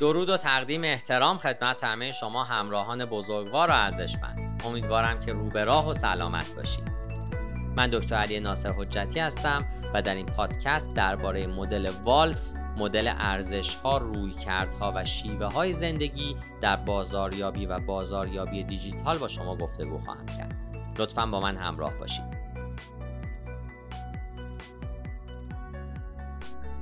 درود و تقدیم احترام خدمت همه شما همراهان بزرگوار و ارزشمند. امیدوارم که روبراه و سلامت باشید. من دکتر علی ناصر حجتی هستم و در این پادکست درباره مدل والس مدل ارزش ها روی کردها و شیوه های زندگی در بازاریابی و بازاریابی دیجیتال با شما گفتگو خواهم کرد. لطفا با من همراه باشید.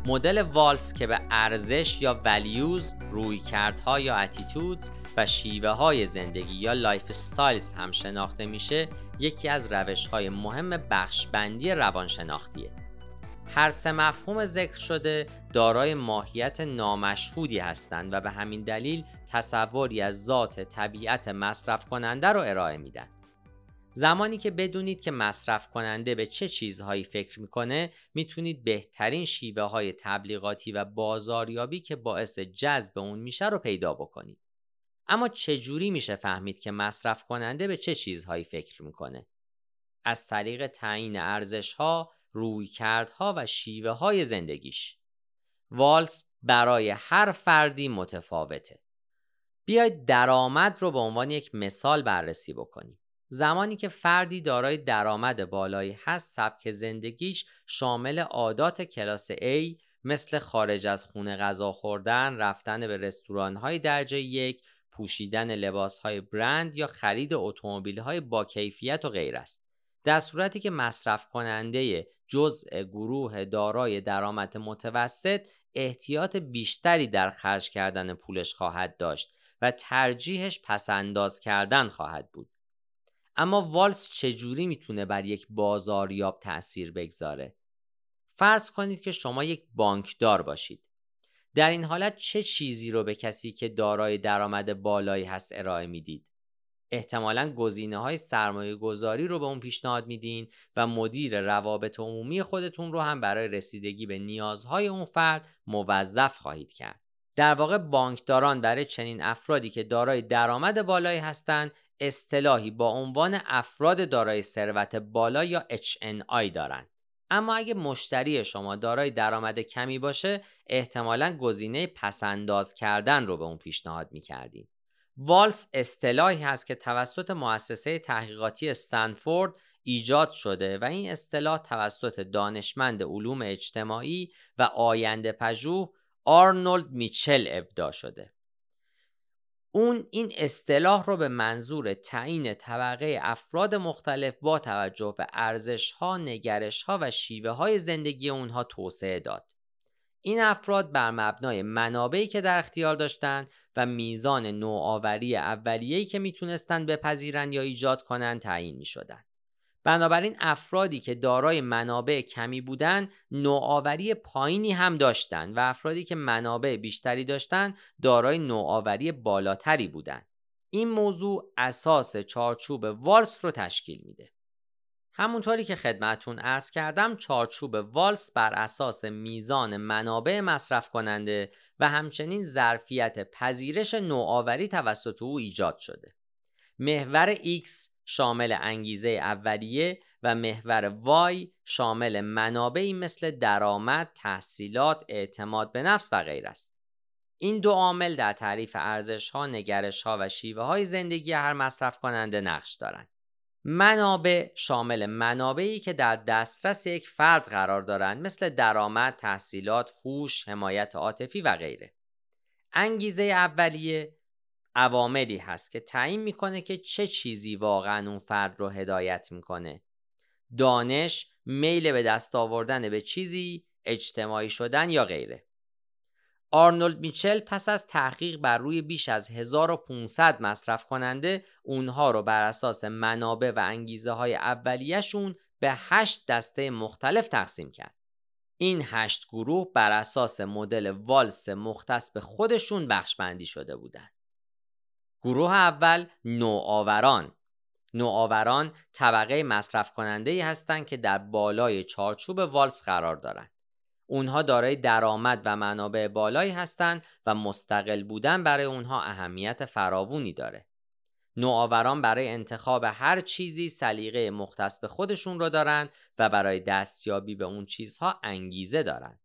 مدل VALS که به ارزش یا values رویکردها یا attitudes و شیوه های زندگی یا lifestyles هم شناخته میشه یکی از روش های مهم بخشبندی روانشناختیه. هر سه مفهوم ذکر شده دارای ماهیت نامشهودی هستند و به همین دلیل تصوری از ذات طبیعت مصرف کننده رو ارائه میدن. زمانی که بدونید که مصرف کننده به چه چیزهایی فکر می‌کنه می‌تونید بهترین شیوه های تبلیغاتی و بازاریابی که باعث جذب اون میشه رو پیدا بکنید. اما چجوری میشه فهمید که مصرف کننده به چه چیزهایی فکر می‌کنه؟ از طریق تعیین ارزش ها، رویکردها و شیوه های زندگیش. والس برای هر فردی متفاوته. بیاید درآمد رو به عنوان یک مثال بررسی بکنیم. زمانی که فردی دارای درآمد بالایی هست سبک زندگیش شامل عادات کلاس A مثل خارج از خونه غذا خوردن، رفتن به رستوران های درجه یک، پوشیدن لباس های برند یا خرید اتومبیل های با کیفیت و غیر است. در صورتی که مصرف کننده جزء گروه دارای درآمد متوسط احتیاط بیشتری در خرج کردن پولش خواهد داشت و ترجیحش پسنداز کردن خواهد بود. اما والس چجوری می‌تونه بر یک بازاریاب تأثیر بگذاره؟ فرض کنید که شما یک بانکدار باشید. در این حالت چه چیزی رو به کسی که دارای درآمد بالایی هست ارائه می‌دید؟ احتمالا گزینه های سرمایه گذاری رو به اون پیشنهاد میدین و مدیر روابط عمومی خودتون رو هم برای رسیدگی به نیازهای اون فرد موظف خواهید کرد. در واقع بانکداران برای چنین افرادی که دارای درآمد بالایی هستند اصطلاحی با عنوان افراد دارای ثروت بالا یا HNI دارند. اما اگه مشتری شما دارای درآمد کمی باشه احتمالا گزینه پسنداز کردن رو به اون پیشنهاد می‌کردیم. والس اصطلاحی هست که توسط مؤسسه تحقیقاتی استنفورد ایجاد شده و این اصطلاح توسط دانشمند علوم اجتماعی و آینده پژوه آرنولد میچل ابدا شده. اون این اصطلاح رو به منظور تعیین طبقه افراد مختلف با توجه به ارزش ها، نگرش ها و شیوه های زندگی اونها توسعه داد. این افراد بر مبنای منابعی که در اختیار داشتند و میزان نوآوری اولیه‌ای که می‌تونستند بپذیرند یا ایجاد کنند تعیین می بنابراین افرادی که دارای منابع کمی بودند نوآوری پایینی هم داشتند و افرادی که منابع بیشتری داشتند دارای نوآوری بالاتری بودند این موضوع اساس چارچوب والس رو تشکیل میده. همونطوری که خدمتون ارز کردم چارچوب والس بر اساس میزان منابع مصرف کننده و همچنین ظرفیت پذیرش نوآوری توسط او ایجاد شده. محور X شامل انگیزه اولیه و محور وای شامل منابعی مثل درآمد، تحصیلات، اعتماد به نفس و غیر است. این دو عامل در تعریف ارزش ها، نگرش ها و شیوه های زندگی هر مصرف کننده نقش دارند. منابع شامل منابعی که در دسترس یک فرد قرار دارند مثل درآمد، تحصیلات، هوش، حمایت عاطفی و غیره. انگیزه اولیه عواملی هست که تعیین می‌کنه که چه چیزی واقعا اون فرد رو هدایت می‌کنه دانش میل به دست آوردن به چیزی اجتماعی شدن یا غیره آرنولد میچل پس از تحقیق بر روی بیش از 1500 مصرف کننده اونها رو بر اساس منابع و انگیزه های اولیهشون به هشت دسته مختلف تقسیم کرد. این هشت گروه بر اساس مدل والس مختص به خودشون بخش بندی شده بودند. گروه اول نوآوران نوآوران طبقه مصرف کننده ای هستند که در بالای چارچوب والس قرار دارند. اونها دارای درآمد و منابع بالایی هستند و مستقل بودن برای اونها اهمیت فراوونی داره. نوآوران برای انتخاب هر چیزی سلیقه مختص به خودشون رو دارند و برای دستیابی به اون چیزها انگیزه دارند.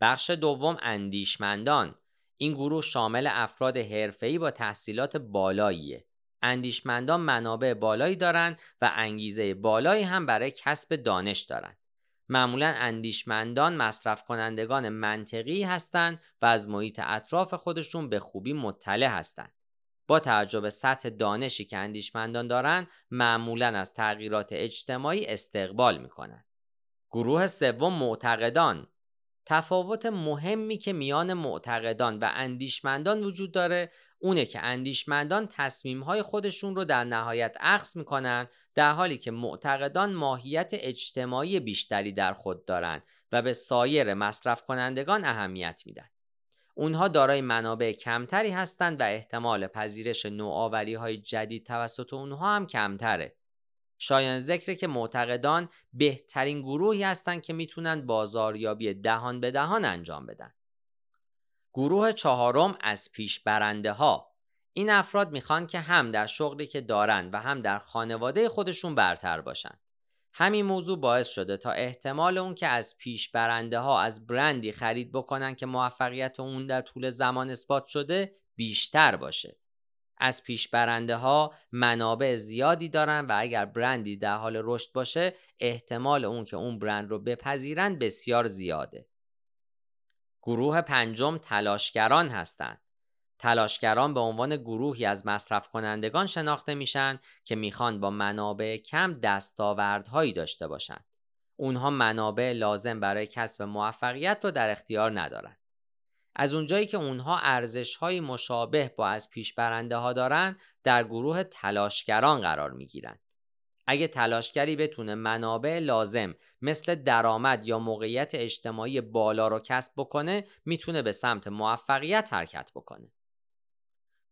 بخش دوم اندیشمندان این گروه شامل افراد حرفه‌ای با تحصیلات بالاییه. اندیشمندان منابع بالایی دارند و انگیزه بالایی هم برای کسب دانش دارند. معمولا اندیشمندان مصرف کنندگان منطقی هستند و از محیط اطراف خودشون به خوبی مطلع هستند. با توجه به سطح دانشی که اندیشمندان دارند معمولا از تغییرات اجتماعی استقبال می‌کنند. گروه سوم معتقدان تفاوت مهمی که میان معتقدان و اندیشمندان وجود داره اونه که اندیشمندان تصمیمهای خودشون رو در نهایت عکس می‌کنن در حالی که معتقدان ماهیت اجتماعی بیشتری در خود دارند و به سایر مصرف کنندگان اهمیت میدن. اونها دارای منابع کمتری هستند و احتمال پذیرش نوآوری های جدید توسط اونها هم کمتره. شایان ذکره که معتقدان بهترین گروهی هستند که می‌تونن بازاریابی دهان به دهان انجام بدن. گروه چهارم از پیش برنده ها این افراد می‌خوان که هم در شغلی که دارن و هم در خانواده خودشون برتر باشن. همین موضوع باعث شده تا احتمال اون که از پیش برنده ها از برندی خرید بکنن که موفقیت اون در طول زمان اثبات شده بیشتر باشه. از پیش برنده ها منابع زیادی دارن و اگر برندی در حال رشد باشه احتمال اون که اون برند رو بپذیرن بسیار زیاده. گروه پنجم تلاشگران هستند. تلاشگران به عنوان گروهی از مصرف کنندگان شناخته میشن که می‌خوان با منابع کم دستاوردهایی داشته باشند. اونها منابع لازم برای کسب موفقیت رو در اختیار ندارند. از اونجایی که اونها ارزش های مشابه با از پیش برنده ها دارن در گروه تلاشگران قرار می گیرن. اگه تلاشگری بتونه منابع لازم مثل درآمد یا موقعیت اجتماعی بالا رو کسب بکنه می‌تونه به سمت موفقیت حرکت بکنه.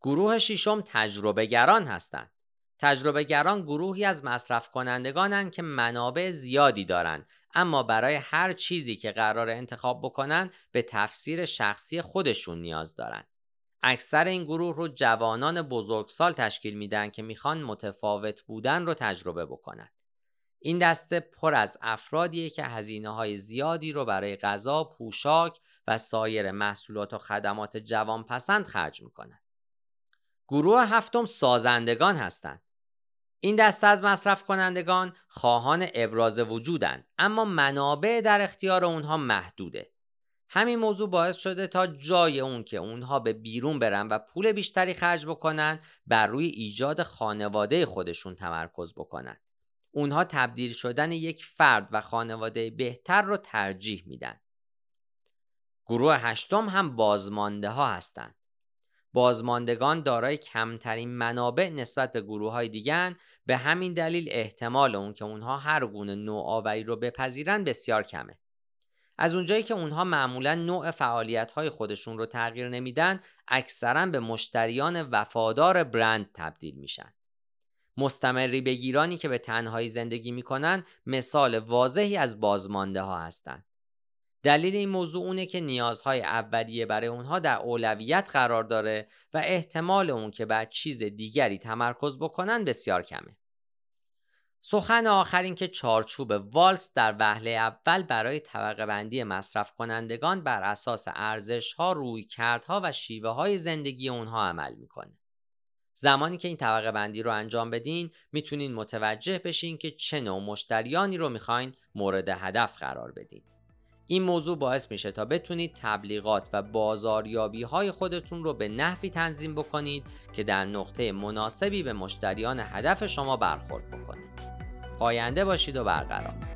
گروه ششم تجربه گران هستند. تجربه گران گروهی از مصرف کنندگانند که منابع زیادی دارند اما برای هر چیزی که قرار انتخاب بکنن به تفسیر شخصی خودشون نیاز دارند. اکثر این گروه رو جوانان بزرگسال تشکیل میدن که می‌خوان متفاوت بودن رو تجربه بکنند. این دسته پر از افرادیه که هزینه های زیادی رو برای غذا، پوشاک و سایر محصولات و خدمات جوان پسند خرج می‌کنن. گروه هفتم سازندگان هستند. این دسته از مصرف کنندگان خواهان ابراز وجودند اما منابع در اختیار اونها محدوده. همین موضوع باعث شده تا جای اون که اونها به بیرون برن و پول بیشتری خرج بکنن بر روی ایجاد خانواده خودشون تمرکز بکنن. اونها تبدیل شدن یک فرد و خانواده بهتر رو ترجیح میدن. گروه هشتم هم بازمانده ها هستند. بازماندگان دارای کمترین منابع نسبت به گروه های دیگن به همین دلیل احتمال اون که اونها هر گونه نوآوری رو بپذیرن بسیار کمه. از اونجایی که اونها معمولا نوع فعالیت های خودشون رو تغییر نمیدن اکثرا به مشتریان وفادار برند تبدیل میشن. مستمری بگیرانی که به تنهایی زندگی می‌کنن مثال واضحی از بازمانده ها هستند. دلیل این موضوع اونه که نیازهای اولیه برای اونها در اولویت قرار داره و احتمال اون که بعد چیز دیگری تمرکز بکنن بسیار کمه. سخن آخر که چارچوب والس در وهله اول برای طبقه بندی مصرف کنندگان بر اساس ارزش ها، روی کردها و شیوه های زندگی اونها عمل می‌کنه. زمانی که این طبقه بندی رو انجام بدین می‌تونین متوجه بشین که چه نوع مشتریانی رو می‌خواین مورد هدف قرار بدین. این موضوع باعث میشه تا بتونید تبلیغات و بازاریابی های خودتون رو به نحوی تنظیم بکنید که در نقطه مناسبی به مشتریان هدف شما برخورد بکنه. پاینده باشید و برقرار